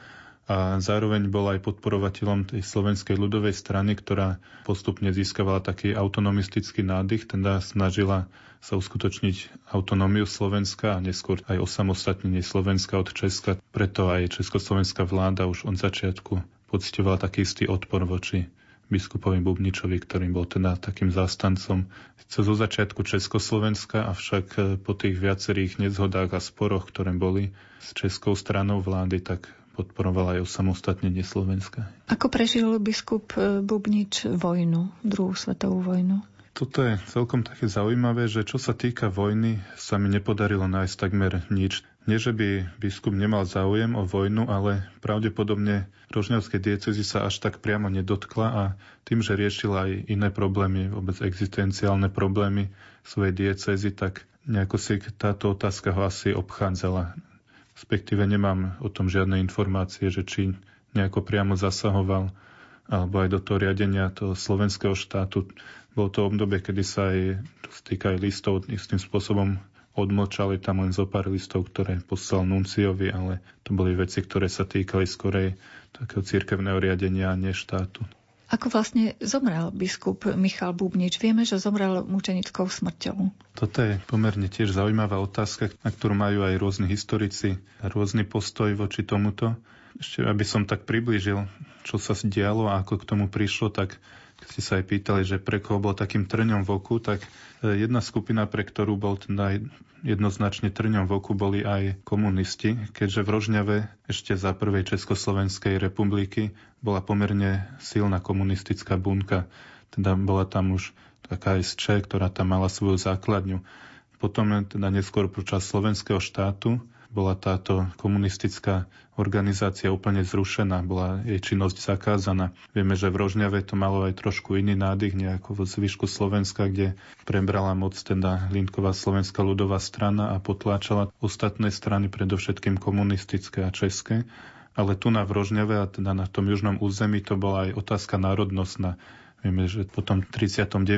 a zároveň bol aj podporovateľom tej slovenskej ľudovej strany, ktorá postupne získavala taký autonomistický nádych, teda snažila sa uskutočniť autonómiu Slovenska a neskôr aj osamostatnenie Slovenska od Česka. Preto aj československá vláda už od začiatku pocitovala taký istý odpor voči biskupovi Bubničovi, ktorým bol teda takým zástancom zo začiatku Československa, avšak po tých viacerých nezhodách a sporoch, ktoré boli s českou stranou vlády, tak podporovala aj osamostatnenie Slovenska. Ako prežil biskup e, Bubnič vojnu, druhú svetovú vojnu? Toto je celkom také zaujímavé, že čo sa týka vojny, sa mi nepodarilo nájsť takmer nič. Nie, že by biskup nemal záujem o vojnu, ale pravdepodobne rožňavské diecezy sa až tak priamo nedotkla a tým, že riešila aj iné problémy, vôbec existenciálne problémy svojej diecezy, tak nejako si táto otázka ho asi obchádzala respektíve nemám o tom žiadne informácie, že či nejako priamo zasahoval alebo aj do toho riadenia toho slovenského štátu. Bolo to obdobie, kedy sa aj, čo sa týka aj listov, istým spôsobom odmlčali tam len zo pár listov, ktoré poslal Nunciovi, ale to boli veci, ktoré sa týkali skorej takého církevného riadenia a nie štátu. Ako vlastne zomrel biskup Michal Bubnič? Vieme, že zomrel mučenickou smrťou. Toto je pomerne tiež zaujímavá otázka, na ktorú majú aj rôzni historici rôzny postoj voči tomuto. Ešte aby som tak priblížil, čo sa dialo a ako k tomu prišlo, tak keď ste sa aj pýtali, že pre koho bol takým trňom v oku, tak e, jedna skupina, pre ktorú bol ten aj jednoznačne trňom v oku, boli aj komunisti, keďže v Rožňave ešte za prvej Československej republiky bola pomerne silná komunistická bunka. Teda bola tam už taká SČ, ktorá tam mala svoju základňu. Potom teda neskôr počas slovenského štátu bola táto komunistická organizácia úplne zrušená, bola jej činnosť zakázaná. Vieme, že v Rožňave to malo aj trošku iný nádych, nejako v zvyšku Slovenska, kde prebrala moc teda Linková slovenská ľudová strana a potláčala ostatné strany, predovšetkým komunistické a české. Ale tu na Vrožňave a teda na tom južnom území to bola aj otázka národnostná. Vieme, že po tom 39.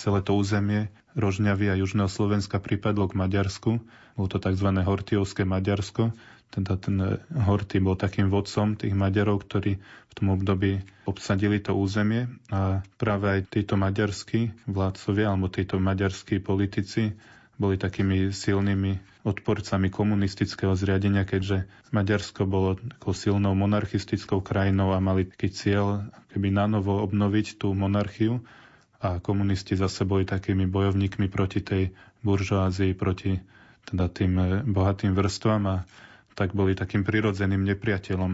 celé to územie Rožňavy a Južného Slovenska pripadlo k Maďarsku. Bolo to tzv. Hortiovské Maďarsko. Teda ten Horty bol takým vodcom tých Maďarov, ktorí v tom období obsadili to územie. A práve aj títo maďarskí vládcovia alebo títo maďarskí politici boli takými silnými odporcami komunistického zriadenia, keďže Maďarsko bolo takou silnou monarchistickou krajinou a mali taký cieľ keby nanovo obnoviť tú monarchiu a komunisti zase boli takými bojovníkmi proti tej buržoázii, proti teda tým eh, bohatým vrstvám a tak boli takým prirodzeným nepriateľom.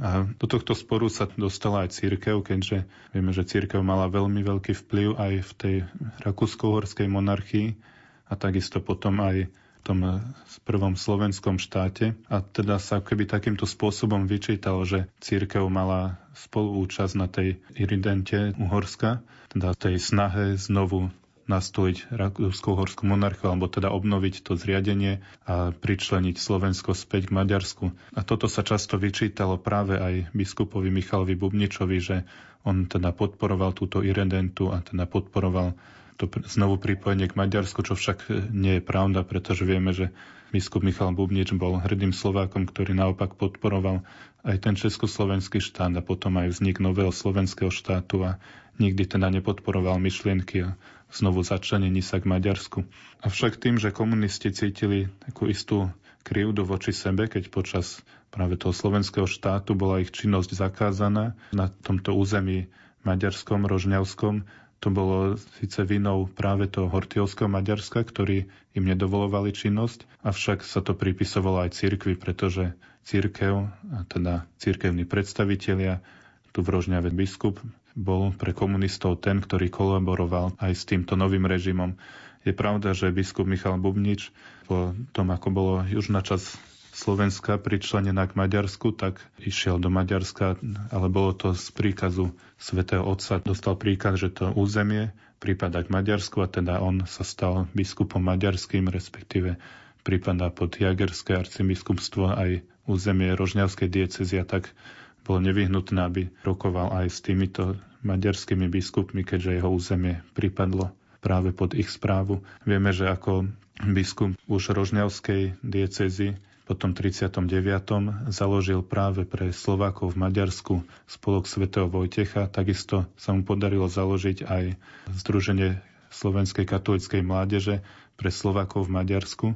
A do tohto sporu sa dostala aj církev, keďže vieme, že církev mala veľmi veľký vplyv aj v tej rakúsko-uhorskej monarchii a takisto potom aj tom eh, prvom slovenskom štáte. A teda sa keby takýmto spôsobom vyčítalo, že církev mala spoluúčasť na tej iridente Uhorska, teda tej snahe znovu nastoliť Rakúsko-Uhorskú monarchiu, alebo teda obnoviť to zriadenie a pričleniť Slovensko späť k Maďarsku. A toto sa často vyčítalo práve aj biskupovi Michalovi Bubničovi, že on teda podporoval túto iredentu a teda podporoval to znovu pripojenie k Maďarsku, čo však nie je pravda, pretože vieme, že biskup Michal Bubnič bol hrdým Slovákom, ktorý naopak podporoval aj ten československý štát a potom aj vznik nového slovenského štátu a nikdy teda nepodporoval myšlienky a znovu začlenení sa k Maďarsku. Avšak tým, že komunisti cítili takú istú krivdu voči sebe, keď počas práve toho slovenského štátu bola ich činnosť zakázaná na tomto území maďarskom, rožňavskom. To bolo síce vinou práve toho hortiovského Maďarska, ktorí im nedovolovali činnosť, avšak sa to pripisovalo aj cirkvi, pretože církev, a teda církevní predstavitelia, tu v Rožňave biskup, bol pre komunistov ten, ktorý kolaboroval aj s týmto novým režimom. Je pravda, že biskup Michal Bubnič po tom, ako bolo južná časť Slovenska pričlenená k Maďarsku, tak išiel do Maďarska, ale bolo to z príkazu svätého Otca. Dostal príkaz, že to územie prípada k Maďarsku a teda on sa stal biskupom maďarským, respektíve prípada pod Jagerské arcibiskupstvo aj územie Rožňavskej diecezy a tak bolo nevyhnutné, aby rokoval aj s týmito maďarskými biskupmi, keďže jeho územie pripadlo práve pod ich správu. Vieme, že ako biskup už Rožňavskej diecezy potom 39. založil práve pre Slovákov v Maďarsku spolok svätého Vojtecha. Takisto sa mu podarilo založiť aj Združenie Slovenskej katolíckej mládeže pre Slovákov v Maďarsku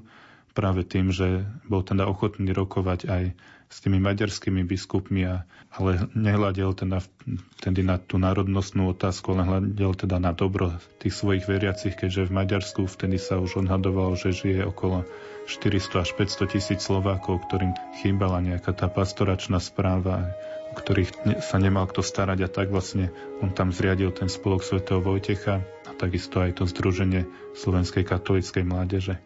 práve tým, že bol teda ochotný rokovať aj s tými maďarskými biskupmi, a, ale nehľadel teda tedy na tú národnostnú otázku, ale hľadel teda na dobro tých svojich veriacich, keďže v Maďarsku vtedy sa už odhadovalo, že žije okolo 400 až 500 tisíc Slovákov, ktorým chýbala nejaká tá pastoračná správa, ktorých sa nemal kto starať a tak vlastne on tam zriadil ten spolok svätého Vojtecha a takisto aj to Združenie Slovenskej katolíckej mládeže.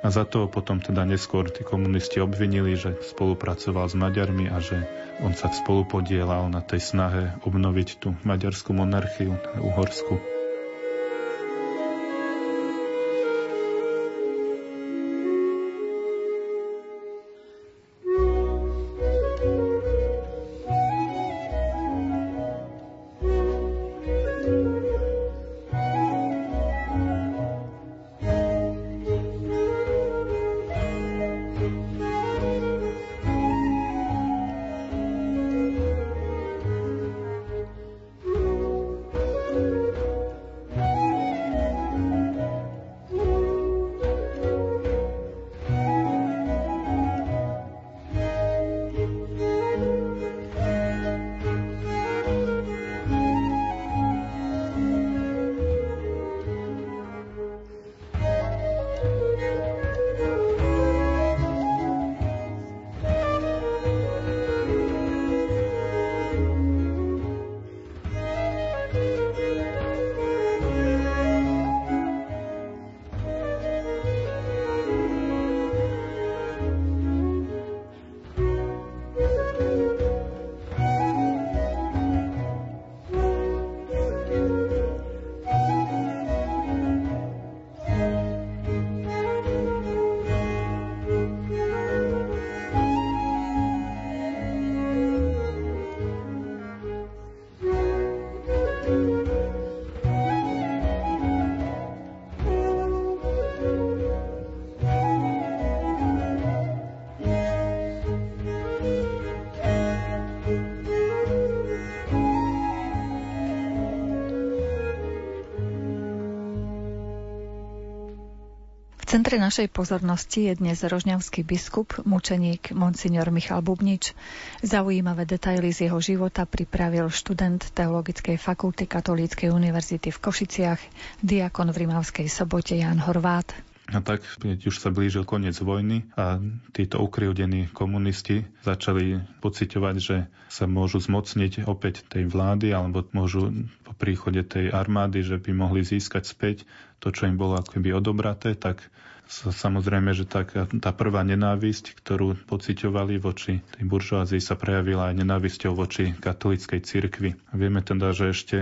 A za to potom teda neskôr tí komunisti obvinili, že spolupracoval s Maďarmi a že on sa spolupodielal na tej snahe obnoviť tú maďarskú monarchiu, uhorsku. Centre našej pozornosti je dnes rožňavský biskup, mučeník Monsignor Michal Bubnič. Zaujímavé detaily z jeho života pripravil študent Teologickej fakulty Katolíckej univerzity v Košiciach, diakon v Rimavskej sobote Jan Horvát. A tak, keď už sa blížil koniec vojny a títo ukriudení komunisti začali pociťovať, že sa môžu zmocniť opäť tej vlády alebo môžu po príchode tej armády, že by mohli získať späť to, čo im bolo akoby odobraté, tak samozrejme, že tak, tá prvá nenávisť, ktorú pociťovali voči tej buržoázii, sa prejavila aj nenávisťou voči katolíckej cirkvi. Vieme teda, že ešte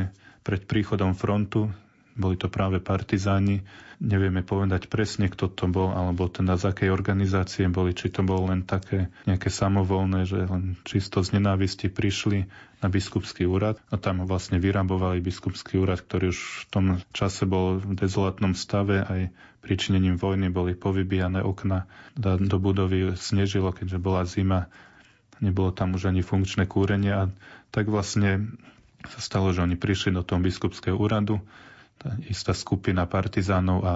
pred príchodom frontu boli to práve partizáni. Nevieme povedať presne, kto to bol, alebo teda z akej organizácie boli, či to bolo len také nejaké samovolné, že len čisto z nenávisti prišli na biskupský úrad. A tam vlastne vyrabovali biskupský úrad, ktorý už v tom čase bol v dezolátnom stave, aj príčinením vojny boli povybijané okna, do budovy snežilo, keďže bola zima, nebolo tam už ani funkčné kúrenie. A tak vlastne sa stalo, že oni prišli do toho biskupského úradu istá skupina partizánov a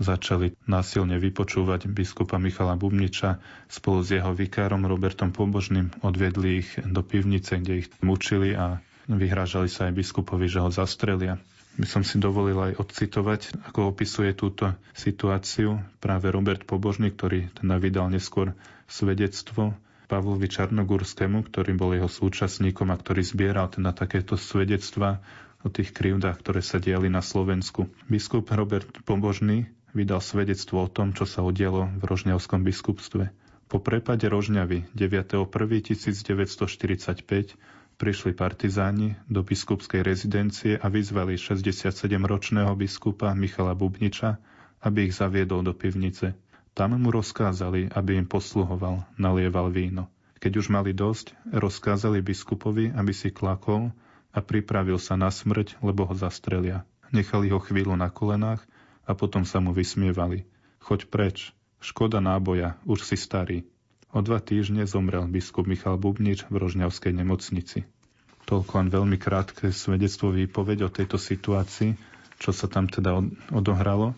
začali násilne vypočúvať biskupa Michala Bubniča spolu s jeho vikárom Robertom Pobožným. Odviedli ich do pivnice, kde ich mučili a vyhrážali sa aj biskupovi, že ho zastrelia. By som si dovolil aj odcitovať, ako opisuje túto situáciu práve Robert Pobožný, ktorý teda vydal neskôr svedectvo Pavlovi Čarnogurskému, ktorý bol jeho súčasníkom a ktorý zbieral teda takéto svedectva o tých krivdách, ktoré sa diali na Slovensku. Biskup Robert Pobožný vydal svedectvo o tom, čo sa udialo v Rožňavskom biskupstve. Po prepade Rožňavy 9.1.1945 prišli partizáni do biskupskej rezidencie a vyzvali 67-ročného biskupa Michala Bubniča, aby ich zaviedol do pivnice. Tam mu rozkázali, aby im posluhoval, nalieval víno. Keď už mali dosť, rozkázali biskupovi, aby si klakol a pripravil sa na smrť, lebo ho zastrelia. Nechali ho chvíľu na kolenách a potom sa mu vysmievali. Choď preč, škoda náboja, už si starý. O dva týždne zomrel biskup Michal Bubnič v Rožňavskej nemocnici. Toľko len veľmi krátke svedectvo výpoveď o tejto situácii, čo sa tam teda odohralo.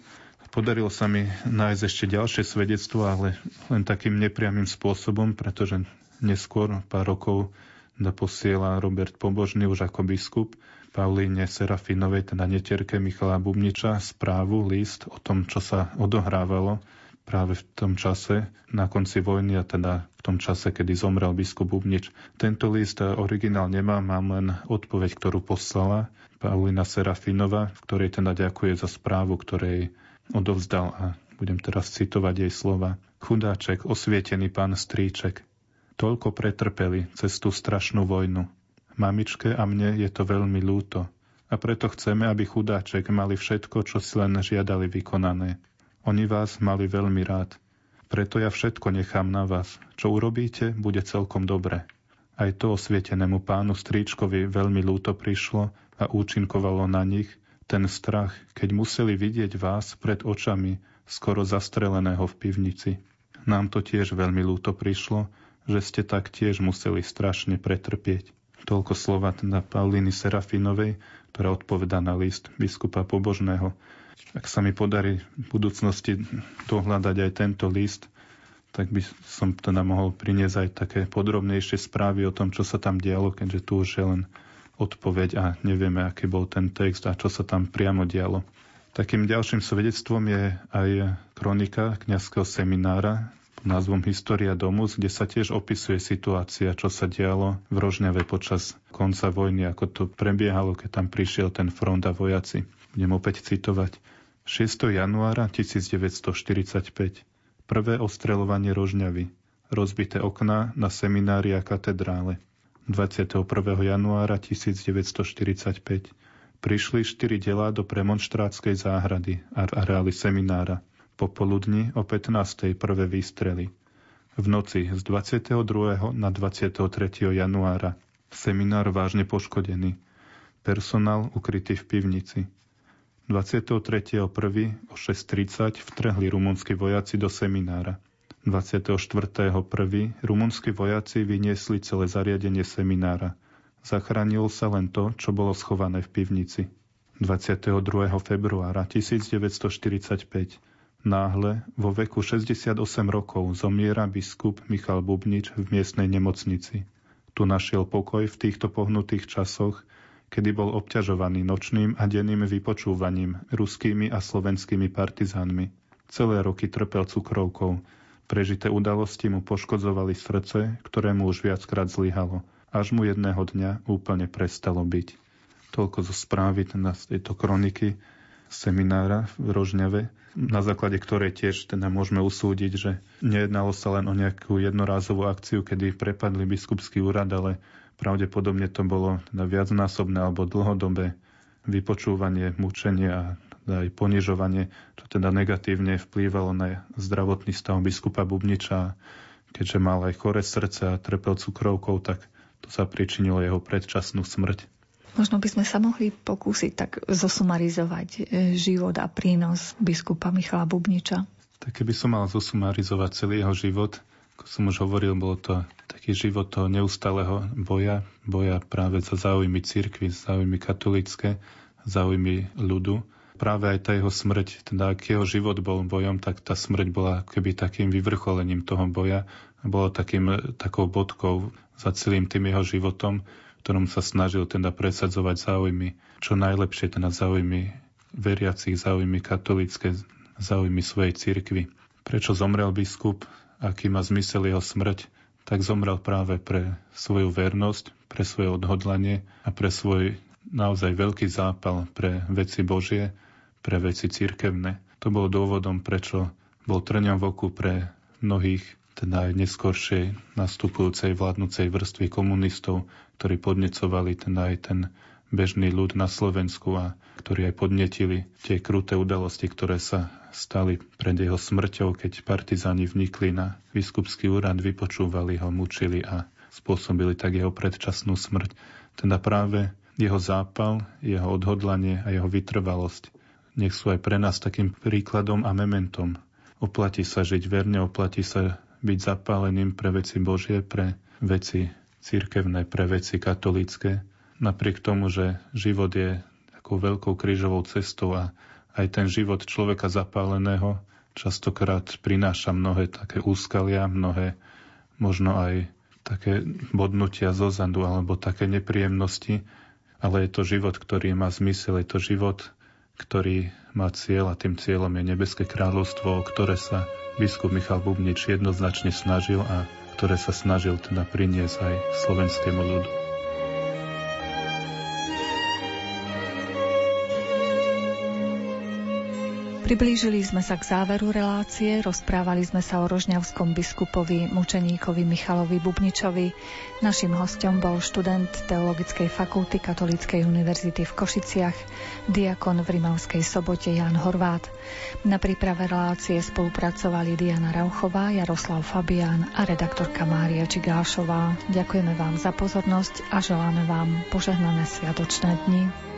Podarilo sa mi nájsť ešte ďalšie svedectvo, ale len takým nepriamým spôsobom, pretože neskôr, pár rokov, da posiela Robert Pobožný už ako biskup Paulíne Serafinovej, teda netierke Michala Bubniča, správu, list o tom, čo sa odohrávalo práve v tom čase, na konci vojny a teda v tom čase, kedy zomrel biskup Bubnič. Tento list originál nemám, mám len odpoveď, ktorú poslala Paulina Serafinova, v ktorej teda ďakuje za správu, ktorej odovzdal a budem teraz citovať jej slova. Chudáček, osvietený pán Stríček, toľko pretrpeli cez tú strašnú vojnu. Mamičke a mne je to veľmi ľúto a preto chceme, aby chudáček mali všetko, čo si len žiadali vykonané. Oni vás mali veľmi rád. Preto ja všetko nechám na vás. Čo urobíte, bude celkom dobre. Aj to osvietenému pánu Stríčkovi veľmi lúto prišlo a účinkovalo na nich ten strach, keď museli vidieť vás pred očami skoro zastreleného v pivnici. Nám to tiež veľmi lúto prišlo, že ste tak tiež museli strašne pretrpieť. Toľko slova na Paulíny Serafinovej, ktorá odpoveda na list biskupa Pobožného. Ak sa mi podarí v budúcnosti dohľadať aj tento list, tak by som teda mohol priniesť aj také podrobnejšie správy o tom, čo sa tam dialo, keďže tu už je len odpoveď a nevieme, aký bol ten text a čo sa tam priamo dialo. Takým ďalším svedectvom je aj kronika kňazského seminára názvom História Domus, kde sa tiež opisuje situácia, čo sa dialo v Rožňave počas konca vojny, ako to prebiehalo, keď tam prišiel ten front a vojaci. Budem opäť citovať. 6. januára 1945. Prvé ostreľovanie Rožňavy. Rozbité okná na seminári a katedrále. 21. januára 1945. Prišli štyri delá do premonštrátskej záhrady a areály seminára. Popoludni o 15. prvé výstrely. V noci z 22. na 23. januára. Seminár vážne poškodený. Personál ukrytý v pivnici. 23.1. o 6.30 vtrhli rumunskí vojaci do seminára. 24.1. rumunskí vojaci vyniesli celé zariadenie seminára. Zachránilo sa len to, čo bolo schované v pivnici. 22. februára 1945 náhle vo veku 68 rokov zomiera biskup Michal Bubnič v miestnej nemocnici. Tu našiel pokoj v týchto pohnutých časoch kedy bol obťažovaný nočným a denným vypočúvaním ruskými a slovenskými partizánmi. Celé roky trpel cukrovkou. Prežité udalosti mu poškodzovali srdce, ktorému už viackrát zlyhalo, až mu jedného dňa úplne prestalo byť. Toľko zo správy na tejto kroniky seminára v Rožňave, na základe ktorej tiež teda môžeme usúdiť, že nejednalo sa len o nejakú jednorázovú akciu, kedy prepadli biskupský úrad, ale Pravdepodobne to bolo teda viacnásobné alebo dlhodobé vypočúvanie, mučenie a teda aj ponižovanie, čo teda negatívne vplývalo na zdravotný stav biskupa Bubniča. Keďže mal aj chore srdce a trpel cukrovkou, tak to sa pričinilo jeho predčasnú smrť. Možno by sme sa mohli pokúsiť tak zosumarizovať e, život a prínos biskupa Michala Bubniča. Tak keby som mal zosumarizovať celý jeho život, ako som už hovoril, bolo to taký život toho neustáleho boja, boja práve za záujmy cirkvy, záujmy katolické, záujmy ľudu. práve aj tá jeho smrť, teda ak jeho život bol bojom, tak tá smrť bola keby takým vyvrcholením toho boja a bola takým, takou bodkou za celým tým jeho životom, ktorom sa snažil teda presadzovať záujmy, čo najlepšie teda záujmy veriacich, záujmy katolícke, záujmy svojej cirkvi. Prečo zomrel biskup, aký má zmysel jeho smrť, tak zomrel práve pre svoju vernosť, pre svoje odhodlanie a pre svoj naozaj veľký zápal pre veci Božie, pre veci cirkevné. To bol dôvodom, prečo bol trňom v pre mnohých, teda aj neskoršej nastupujúcej vládnucej vrstvy komunistov, ktorí podnecovali teda aj ten bežný ľud na Slovensku a ktorí aj podnetili tie kruté udalosti, ktoré sa stali pred jeho smrťou, keď partizáni vnikli na biskupský úrad, vypočúvali ho, mučili a spôsobili tak jeho predčasnú smrť. Teda práve jeho zápal, jeho odhodlanie a jeho vytrvalosť nech sú aj pre nás takým príkladom a mementom. Oplatí sa žiť verne, oplatí sa byť zapáleným pre veci Božie, pre veci cirkevné, pre veci katolícke. Napriek tomu, že život je takou veľkou krížovou cestou a aj ten život človeka zapáleného častokrát prináša mnohé také úskalia, mnohé možno aj také bodnutia zo zadu alebo také nepríjemnosti, ale je to život, ktorý má zmysel, je to život, ktorý má cieľ a tým cieľom je Nebeské kráľovstvo, o ktoré sa biskup Michal Bubnič jednoznačne snažil a ktoré sa snažil teda priniesť aj slovenskému ľudu. Priblížili sme sa k záveru relácie, rozprávali sme sa o rožňavskom biskupovi, mučeníkovi Michalovi Bubničovi. Našim hostom bol študent Teologickej fakulty Katolíckej univerzity v Košiciach, diakon v Rimavskej sobote Jan Horvát. Na príprave relácie spolupracovali Diana Rauchová, Jaroslav Fabián a redaktorka Mária Čigášová. Ďakujeme vám za pozornosť a želáme vám požehnané sviatočné dni.